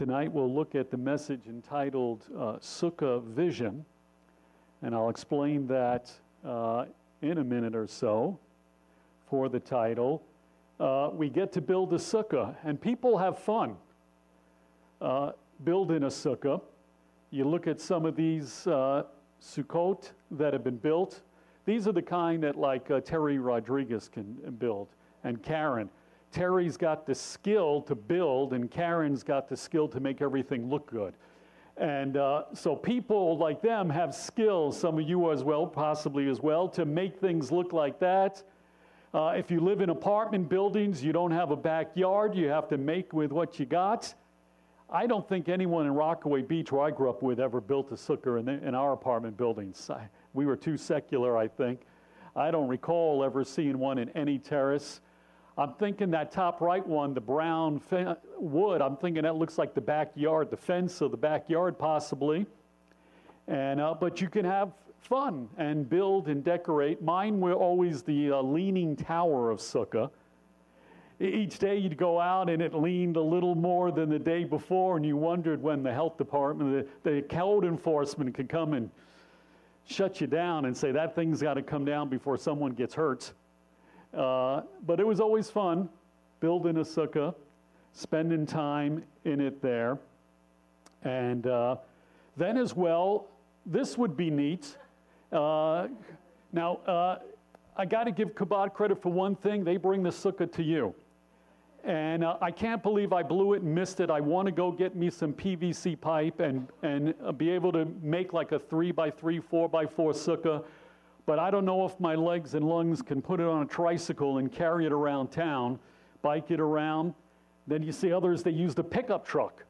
Tonight we'll look at the message entitled uh, Sukkah Vision, and I'll explain that uh, in a minute or so for the title. Uh, we get to build a sukkah, and people have fun uh, building a sukkah. You look at some of these uh, sukkot that have been built. These are the kind that, like uh, Terry Rodriguez can build, and Karen. Terry's got the skill to build, and Karen's got the skill to make everything look good. And uh, so people like them have skills, some of you as well, possibly as well, to make things look like that. Uh, if you live in apartment buildings, you don't have a backyard, you have to make with what you got. I don't think anyone in Rockaway Beach, where I grew up with, ever built a sukkah in, in our apartment buildings. I, we were too secular, I think. I don't recall ever seeing one in any terrace. I'm thinking that top right one, the brown wood, I'm thinking that looks like the backyard, the fence of the backyard, possibly. And, uh, but you can have fun and build and decorate. Mine were always the uh, leaning tower of Sukkah. Each day you'd go out and it leaned a little more than the day before, and you wondered when the health department, the, the code enforcement could come and shut you down and say that thing's got to come down before someone gets hurt. Uh, but it was always fun building a sukkah, spending time in it there. And uh, then, as well, this would be neat. Uh, now, uh, I got to give Chabad credit for one thing they bring the sukkah to you. And uh, I can't believe I blew it and missed it. I want to go get me some PVC pipe and, and be able to make like a three by three, four by four sukkah but I don't know if my legs and lungs can put it on a tricycle and carry it around town, bike it around. Then you see others, they use the pickup truck.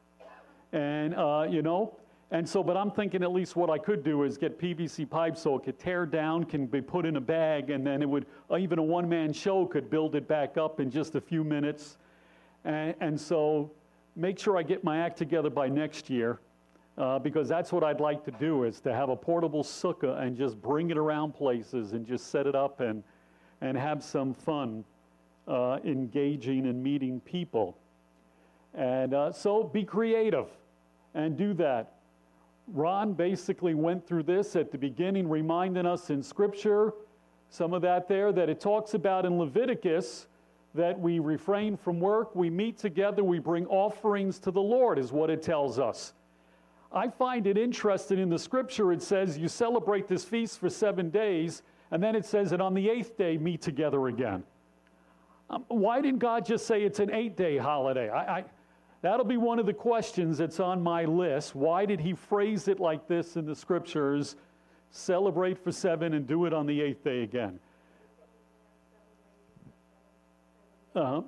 And, uh, you know, and so, but I'm thinking at least what I could do is get PVC pipe so it could tear down, can be put in a bag, and then it would, uh, even a one man show could build it back up in just a few minutes. And, and so, make sure I get my act together by next year uh, because that's what I'd like to do is to have a portable sukkah and just bring it around places and just set it up and, and have some fun uh, engaging and meeting people. And uh, so be creative and do that. Ron basically went through this at the beginning, reminding us in Scripture, some of that there, that it talks about in Leviticus that we refrain from work, we meet together, we bring offerings to the Lord, is what it tells us. I find it interesting in the scripture, it says you celebrate this feast for seven days, and then it says that on the eighth day, meet together again. Um, why didn't God just say it's an eight day holiday? I, I, that'll be one of the questions that's on my list. Why did he phrase it like this in the scriptures? Celebrate for seven and do it on the eighth day again. Uh-huh.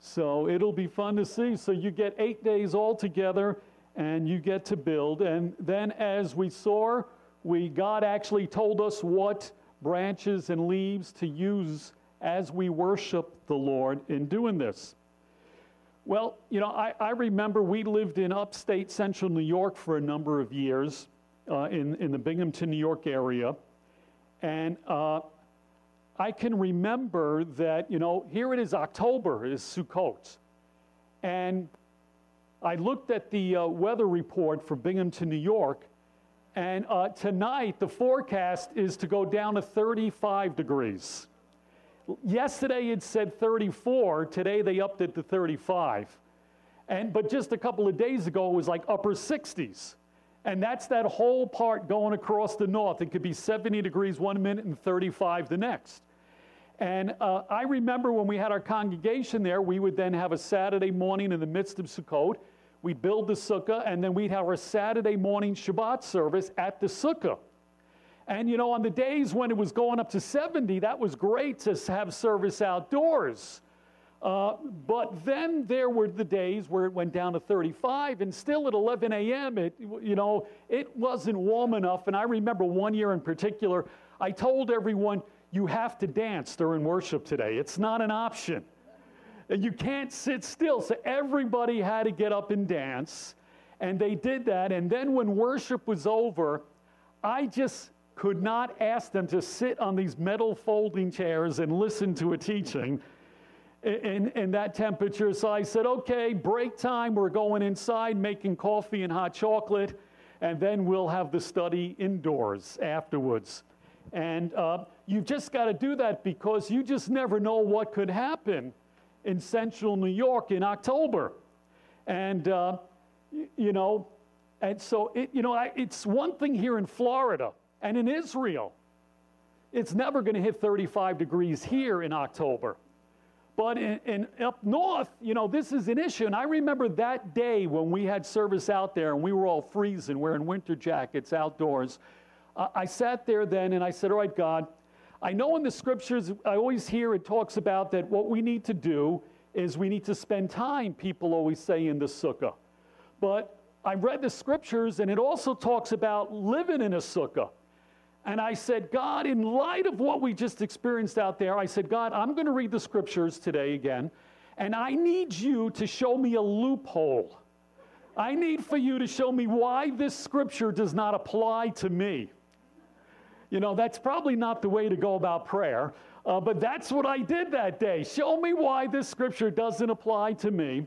So it'll be fun to see. So you get eight days all together and you get to build. And then, as we saw, we God actually told us what branches and leaves to use as we worship the Lord in doing this. Well, you know, I, I remember we lived in upstate central New York for a number of years uh, in, in the Binghamton, New York area. And uh, I can remember that, you know, here it is October, is Sukkot. And I looked at the uh, weather report for Binghamton, New York, and uh, tonight the forecast is to go down to 35 degrees. Yesterday it said 34, today they upped it to 35. And, but just a couple of days ago it was like upper 60s. And that's that whole part going across the north. It could be 70 degrees one minute and 35 the next. And uh, I remember when we had our congregation there, we would then have a Saturday morning in the midst of Sukkot. We'd build the sukkah, and then we'd have our Saturday morning Shabbat service at the sukkah. And you know, on the days when it was going up to 70, that was great to have service outdoors. Uh, but then there were the days where it went down to 35, and still at 11 a.m., it, you know, it wasn't warm enough. And I remember one year in particular, I told everyone, you have to dance during worship today. It's not an option. You can't sit still. So everybody had to get up and dance. And they did that. And then when worship was over, I just could not ask them to sit on these metal folding chairs and listen to a teaching. in, in that temperature. So I said, okay, break time. We're going inside making coffee and hot chocolate, and then we'll have the study indoors afterwards. And uh, you've just got to do that because you just never know what could happen in central New York in October. And, uh, you know, and so, it, you know, I, it's one thing here in Florida and in Israel. It's never going to hit 35 degrees here in October. But in, in, up north, you know, this is an issue. And I remember that day when we had service out there and we were all freezing, wearing winter jackets outdoors. I sat there then and I said, All right, God, I know in the scriptures, I always hear it talks about that what we need to do is we need to spend time, people always say in the sukkah. But I read the scriptures and it also talks about living in a sukkah. And I said, God, in light of what we just experienced out there, I said, God, I'm going to read the scriptures today again, and I need you to show me a loophole. I need for you to show me why this scripture does not apply to me. You know, that's probably not the way to go about prayer, uh, but that's what I did that day. Show me why this scripture doesn't apply to me.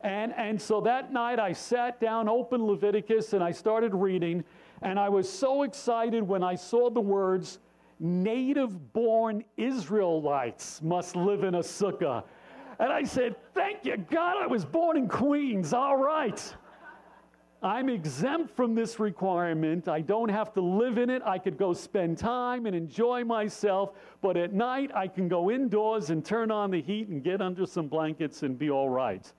And, and so that night I sat down, opened Leviticus, and I started reading. And I was so excited when I saw the words, native born Israelites must live in a sukkah. And I said, Thank you, God, I was born in Queens. All right. I'm exempt from this requirement. I don't have to live in it. I could go spend time and enjoy myself. But at night, I can go indoors and turn on the heat and get under some blankets and be all right.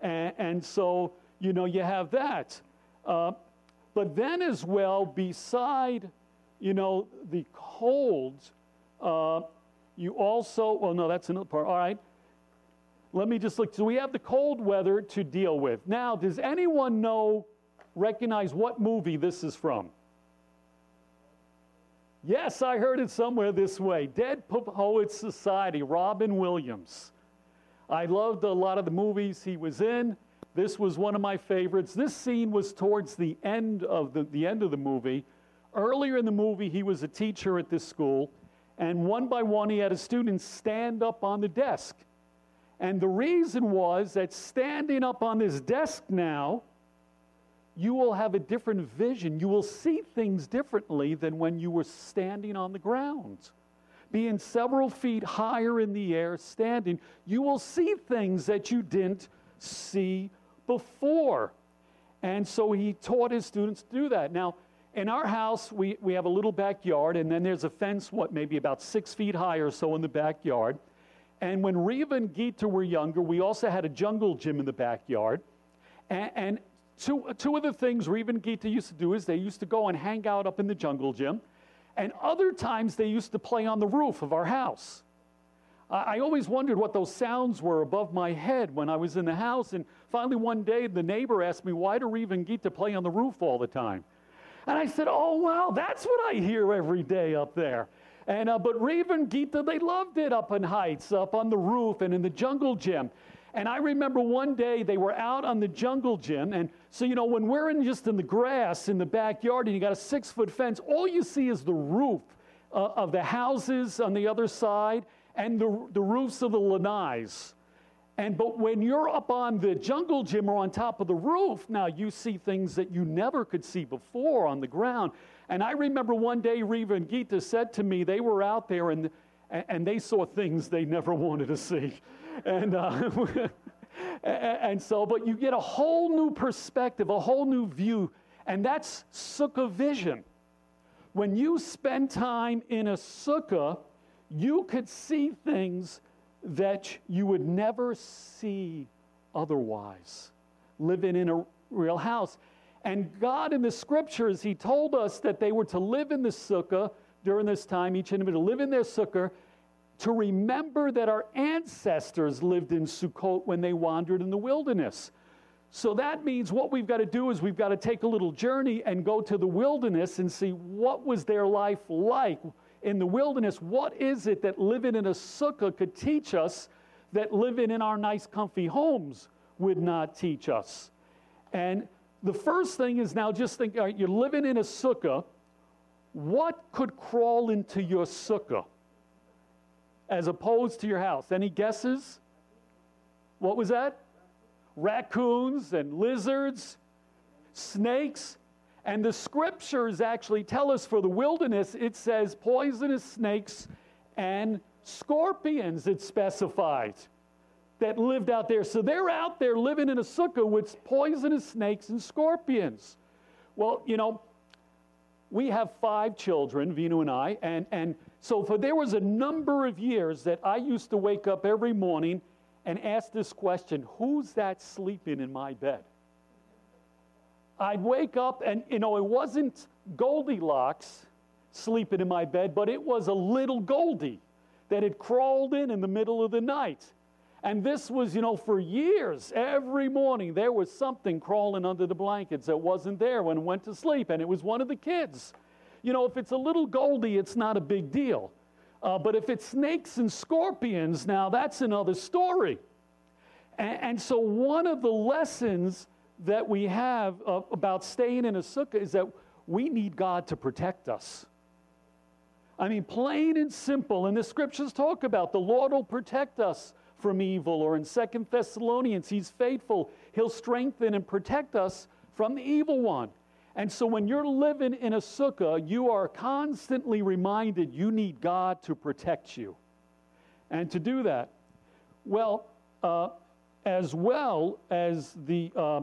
And, and so, you know, you have that. Uh, but then, as well, beside, you know, the colds, uh, you also, well, no, that's another part. All right. Let me just look. So we have the cold weather to deal with. Now, does anyone know, recognize what movie this is from? Yes, I heard it somewhere this way Dead Poets Society, Robin Williams. I loved a lot of the movies he was in. This was one of my favorites. This scene was towards the end of the, the end of the movie. Earlier in the movie, he was a teacher at this school, and one by one, he had his students stand up on the desk. And the reason was that standing up on this desk now, you will have a different vision. You will see things differently than when you were standing on the ground. Being several feet higher in the air, standing, you will see things that you didn't see before. And so he taught his students to do that. Now, in our house, we, we have a little backyard, and then there's a fence, what, maybe about six feet high or so in the backyard. And when Reva and Gita were younger, we also had a jungle gym in the backyard. And, and two, two of the things Reva and Gita used to do is they used to go and hang out up in the jungle gym. And other times they used to play on the roof of our house. I always wondered what those sounds were above my head when I was in the house. And finally, one day, the neighbor asked me, Why do Reva and Gita play on the roof all the time? And I said, Oh, wow, that's what I hear every day up there. And, uh, but Reva and Gita, they loved it up in heights, up on the roof and in the jungle gym. And I remember one day they were out on the jungle gym. And so, you know, when we're in just in the grass in the backyard and you got a six foot fence, all you see is the roof uh, of the houses on the other side and the, the roofs of the lanais. And but when you're up on the jungle gym or on top of the roof, now you see things that you never could see before on the ground. And I remember one day Reva and Gita said to me, they were out there and, and they saw things they never wanted to see. And, uh, and so, but you get a whole new perspective, a whole new view, and that's sukkah vision. When you spend time in a sukkah, you could see things that you would never see otherwise, living in a real house. And God in the scriptures, He told us that they were to live in the sukkah during this time, each individual live in their sukkah, to remember that our ancestors lived in Sukkot when they wandered in the wilderness. So that means what we've got to do is we've got to take a little journey and go to the wilderness and see what was their life like in the wilderness, what is it that living in a sukkah could teach us that living in our nice, comfy homes would not teach us? And the first thing is now just think right, you're living in a sukkah. What could crawl into your sukkah? as opposed to your house? Any guesses? What was that? Raccoons and lizards, snakes. And the scriptures actually tell us for the wilderness, it says poisonous snakes and scorpions, it specifies, that lived out there. So they're out there living in a sukkah with poisonous snakes and scorpions. Well, you know, we have five children, Vinu and I, and, and so for there was a number of years that I used to wake up every morning and ask this question who's that sleeping in my bed? I'd wake up and, you know, it wasn't Goldilocks sleeping in my bed, but it was a little Goldie that had crawled in in the middle of the night. And this was, you know, for years, every morning there was something crawling under the blankets that wasn't there when I went to sleep, and it was one of the kids. You know, if it's a little Goldie, it's not a big deal. Uh, but if it's snakes and scorpions, now that's another story. And, and so, one of the lessons that we have uh, about staying in a sukkah is that we need God to protect us. I mean, plain and simple, and the scriptures talk about the Lord will protect us from evil, or in Second Thessalonians, He's faithful. He'll strengthen and protect us from the evil one. And so when you're living in a sukkah, you are constantly reminded you need God to protect you. And to do that, well, uh, as well as the uh,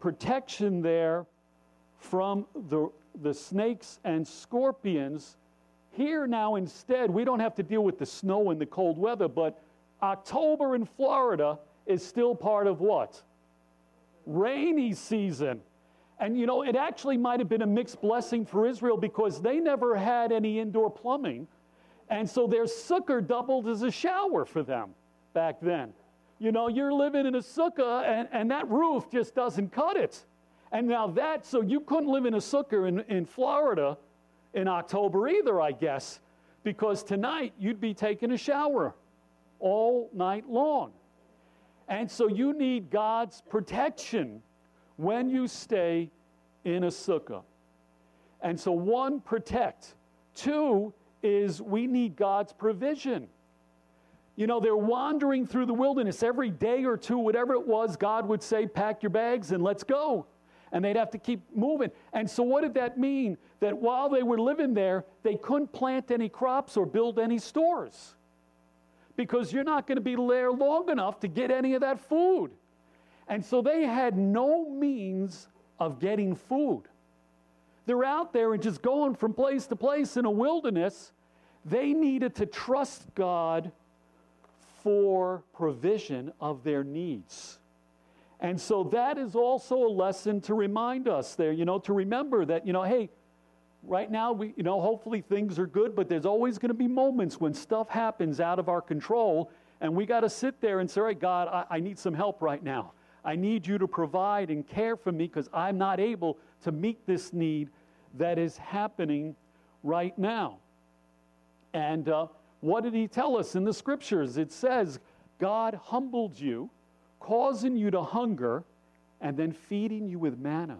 protection there from the, the snakes and scorpions. Here now, instead, we don't have to deal with the snow and the cold weather, but October in Florida is still part of what? Rainy season. And you know, it actually might have been a mixed blessing for Israel because they never had any indoor plumbing. And so their sukkah doubled as a shower for them back then. You know, you're living in a sukkah and, and that roof just doesn't cut it. And now that, so you couldn't live in a sukkah in, in Florida in October either, I guess, because tonight you'd be taking a shower all night long. And so you need God's protection when you stay in a sukkah. And so, one, protect. Two, is we need God's provision. You know, they're wandering through the wilderness every day or two, whatever it was, God would say, Pack your bags and let's go. And they'd have to keep moving. And so, what did that mean? That while they were living there, they couldn't plant any crops or build any stores. Because you're not going to be there long enough to get any of that food. And so, they had no means of getting food. They're out there and just going from place to place in a wilderness. They needed to trust God for provision of their needs. And so that is also a lesson to remind us there, you know, to remember that, you know, hey, right now we, you know, hopefully things are good, but there's always going to be moments when stuff happens out of our control, and we got to sit there and say, right, God, I, I need some help right now. I need you to provide and care for me because I'm not able to meet this need that is happening right now. And uh, what did he tell us in the scriptures? It says, God humbled you, causing you to hunger, and then feeding you with manna,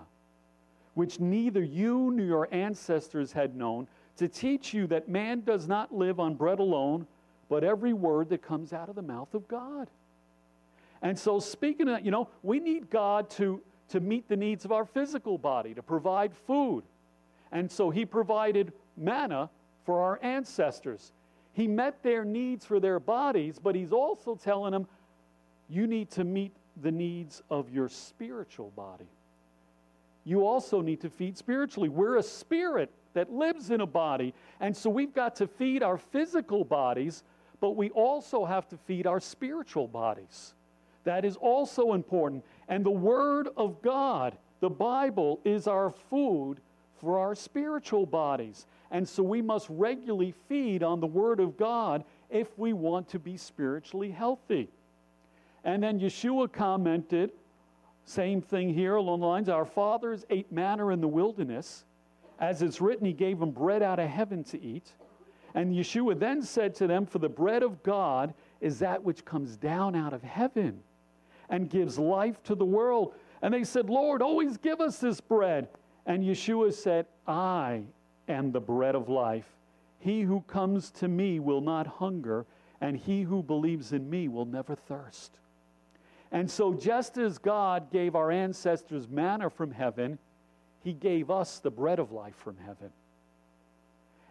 which neither you nor your ancestors had known, to teach you that man does not live on bread alone, but every word that comes out of the mouth of God. And so, speaking of that, you know, we need God to, to meet the needs of our physical body, to provide food. And so, He provided manna for our ancestors. He met their needs for their bodies, but he's also telling them, you need to meet the needs of your spiritual body. You also need to feed spiritually. We're a spirit that lives in a body. And so we've got to feed our physical bodies, but we also have to feed our spiritual bodies. That is also important. And the Word of God, the Bible, is our food for our spiritual bodies. And so we must regularly feed on the Word of God if we want to be spiritually healthy. And then Yeshua commented, same thing here along the lines Our fathers ate manna in the wilderness. As it's written, He gave them bread out of heaven to eat. And Yeshua then said to them, For the bread of God is that which comes down out of heaven and gives life to the world. And they said, Lord, always give us this bread. And Yeshua said, I am the bread of life. He who comes to me will not hunger, and he who believes in me will never thirst. And so, just as God gave our ancestors manna from heaven, he gave us the bread of life from heaven.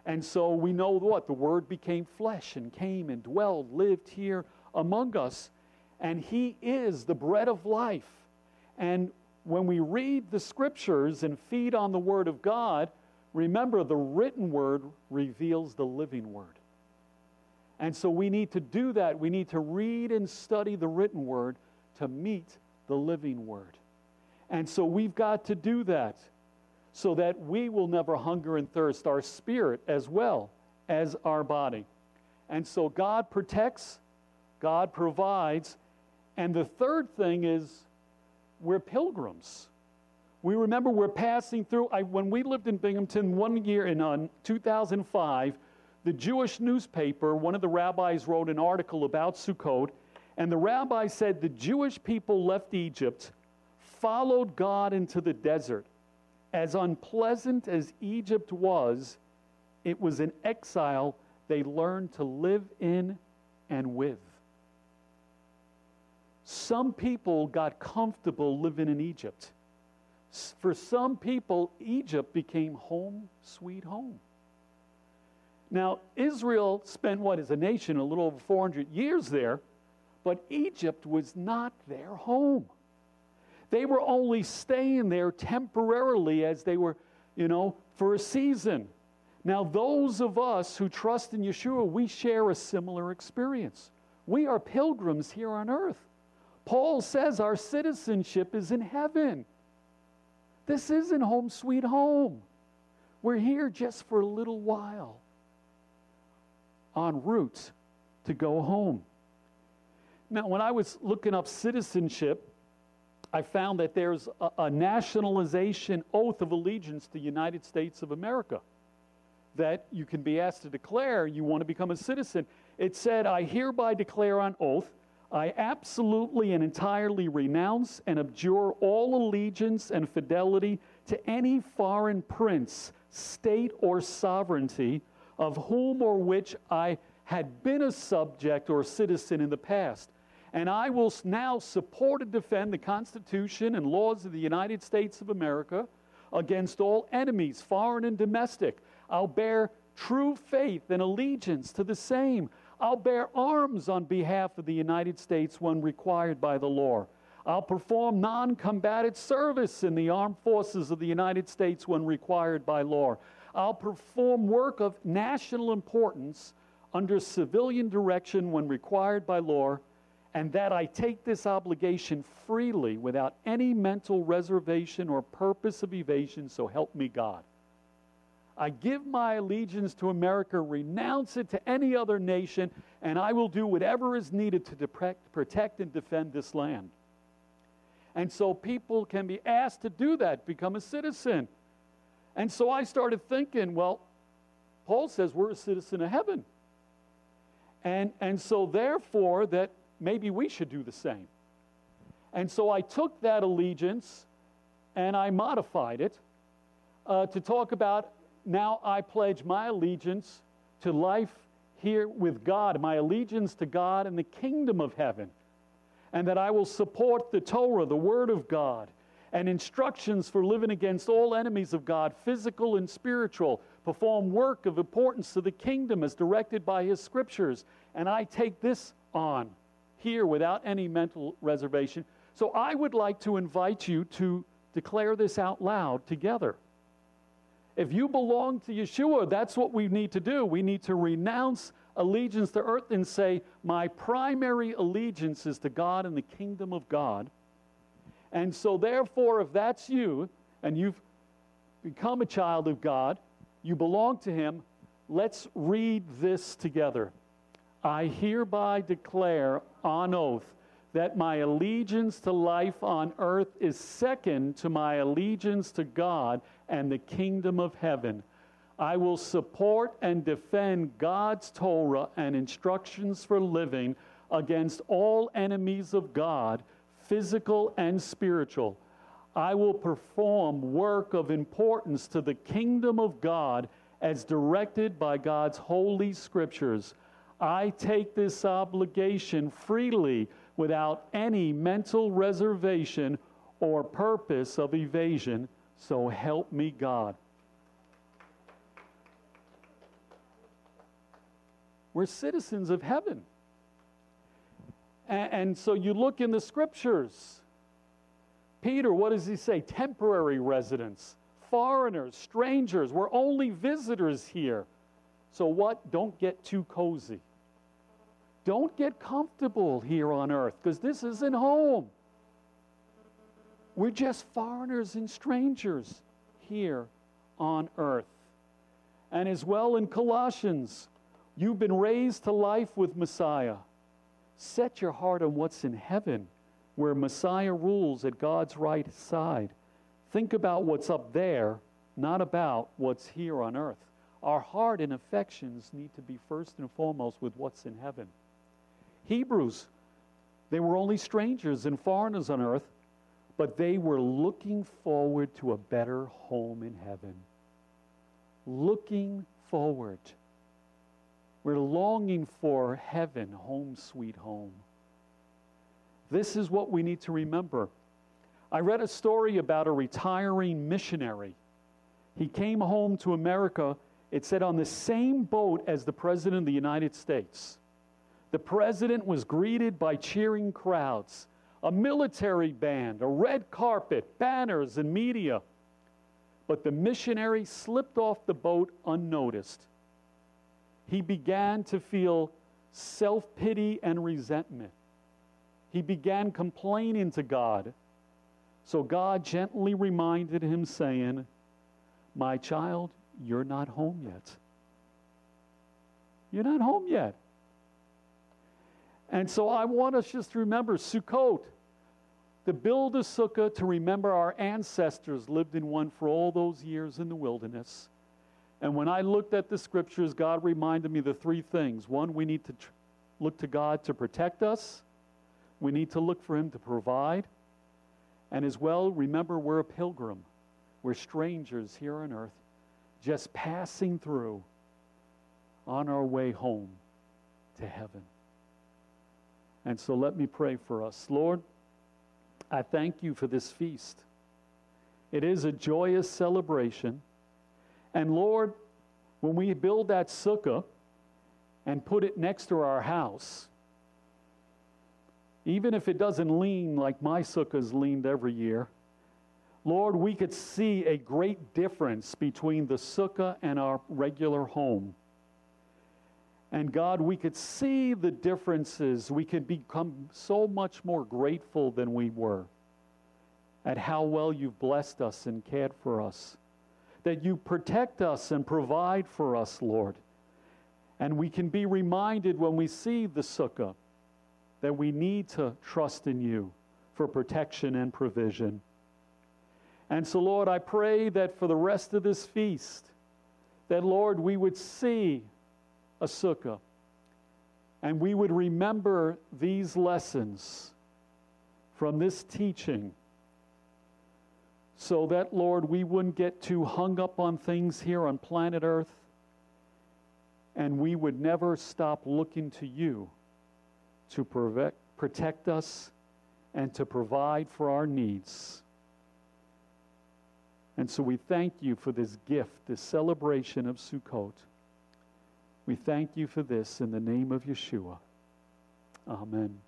And so we know what? The Word became flesh and came and dwelled, lived here among us. And He is the bread of life. And when we read the Scriptures and feed on the Word of God, remember the written Word reveals the living Word. And so we need to do that. We need to read and study the written Word to meet the living Word. And so we've got to do that so that we will never hunger and thirst, our spirit as well as our body. And so God protects, God provides, and the third thing is we're pilgrims. We remember we're passing through. I, when we lived in Binghamton one year in uh, 2005, the Jewish newspaper, one of the rabbis wrote an article about Sukkot, and the rabbi said the Jewish people left Egypt, followed God into the desert, as unpleasant as Egypt was, it was an exile they learned to live in and with. Some people got comfortable living in Egypt. For some people, Egypt became home, sweet home. Now, Israel spent what as a nation a little over 400 years there, but Egypt was not their home. They were only staying there temporarily as they were, you know, for a season. Now, those of us who trust in Yeshua, we share a similar experience. We are pilgrims here on earth. Paul says our citizenship is in heaven. This isn't home sweet home. We're here just for a little while en route to go home. Now, when I was looking up citizenship, I found that there's a, a nationalization oath of allegiance to the United States of America that you can be asked to declare you want to become a citizen. It said, I hereby declare on oath, I absolutely and entirely renounce and abjure all allegiance and fidelity to any foreign prince, state, or sovereignty of whom or which I had been a subject or citizen in the past and I will now support and defend the Constitution and laws of the United States of America against all enemies, foreign and domestic. I'll bear true faith and allegiance to the same. I'll bear arms on behalf of the United States when required by the law. I'll perform non combatant service in the armed forces of the United States when required by law. I'll perform work of national importance under civilian direction when required by law and that I take this obligation freely without any mental reservation or purpose of evasion, so help me God. I give my allegiance to America, renounce it to any other nation, and I will do whatever is needed to protect and defend this land. And so people can be asked to do that, become a citizen. And so I started thinking, well, Paul says we're a citizen of heaven. And, and so, therefore, that maybe we should do the same. And so I took that allegiance and I modified it uh, to talk about now I pledge my allegiance to life here with God, my allegiance to God and the kingdom of heaven, and that I will support the Torah, the Word of God, and instructions for living against all enemies of God, physical and spiritual, perform work of importance to the kingdom as directed by His scriptures. And I take this on here without any mental reservation. So I would like to invite you to declare this out loud together. If you belong to Yeshua, that's what we need to do. We need to renounce allegiance to earth and say, My primary allegiance is to God and the kingdom of God. And so, therefore, if that's you and you've become a child of God, you belong to Him, let's read this together. I hereby declare on oath that my allegiance to life on earth is second to my allegiance to God and the kingdom of heaven. I will support and defend God's Torah and instructions for living against all enemies of God, physical and spiritual. I will perform work of importance to the kingdom of God as directed by God's holy scriptures. I take this obligation freely without any mental reservation or purpose of evasion. So help me God. We're citizens of heaven. And, so you look in the scriptures. Peter, what does he say? Temporary residents, foreigners, strangers. We're only visitors here. So what? Don't get too cozy. Don't get comfortable here on earth because this isn't home. We're just foreigners and strangers here on earth. And as well in Colossians, you've been raised to life with Messiah. Set your heart on what's in heaven, where Messiah rules at God's right side. Think about what's up there, not about what's here on earth. Our heart and affections need to be first and foremost with what's in heaven. Hebrews, they were only strangers and foreigners on earth, but they were looking forward to a better home in heaven. Looking forward. We're longing for heaven, home sweet home. This is what we need to remember. I read a story about a retiring missionary. He came home to America, it said, on the same boat as the President of the United States. The president was greeted by cheering crowds, a military band, a red carpet, banners, and media. But the missionary slipped off the boat unnoticed. He began to feel self pity and resentment. He began complaining to God. So God gently reminded him, saying, My child, you're not home yet. You're not home yet. And so I want us just to remember Sukkot, to build a sukkah to remember our ancestors lived in one for all those years in the wilderness. And when I looked at the scriptures, God reminded me the three things. One, we need to tr- look to God to protect us. We need to look for Him to provide. And as well, remember we're a pilgrim. We're strangers here on earth, just passing through on our way home to heaven. And so let me pray for us. Lord, I thank you for this feast. It is a joyous celebration. And Lord, when we build that sukkah and put it next to our house, even if it doesn't lean like my sukkah's leaned every year, Lord, we could see a great difference between the sukkah and our regular home. And God, we could see the differences. We could become so much more grateful than we were at how well you've blessed us and cared for us. That you protect us and provide for us, Lord. And we can be reminded when we see the sukkah that we need to trust in you for protection and provision. And so, Lord, I pray that for the rest of this feast, that, Lord, we would see a sukkah. And we would remember these lessons from this teaching so that, Lord, we wouldn't get too hung up on things here on planet Earth and we would never stop looking to you to protect us and to provide for our needs. And so we thank you for this gift, this celebration of Sukkot. We thank you for this in the name of Yeshua. Amen.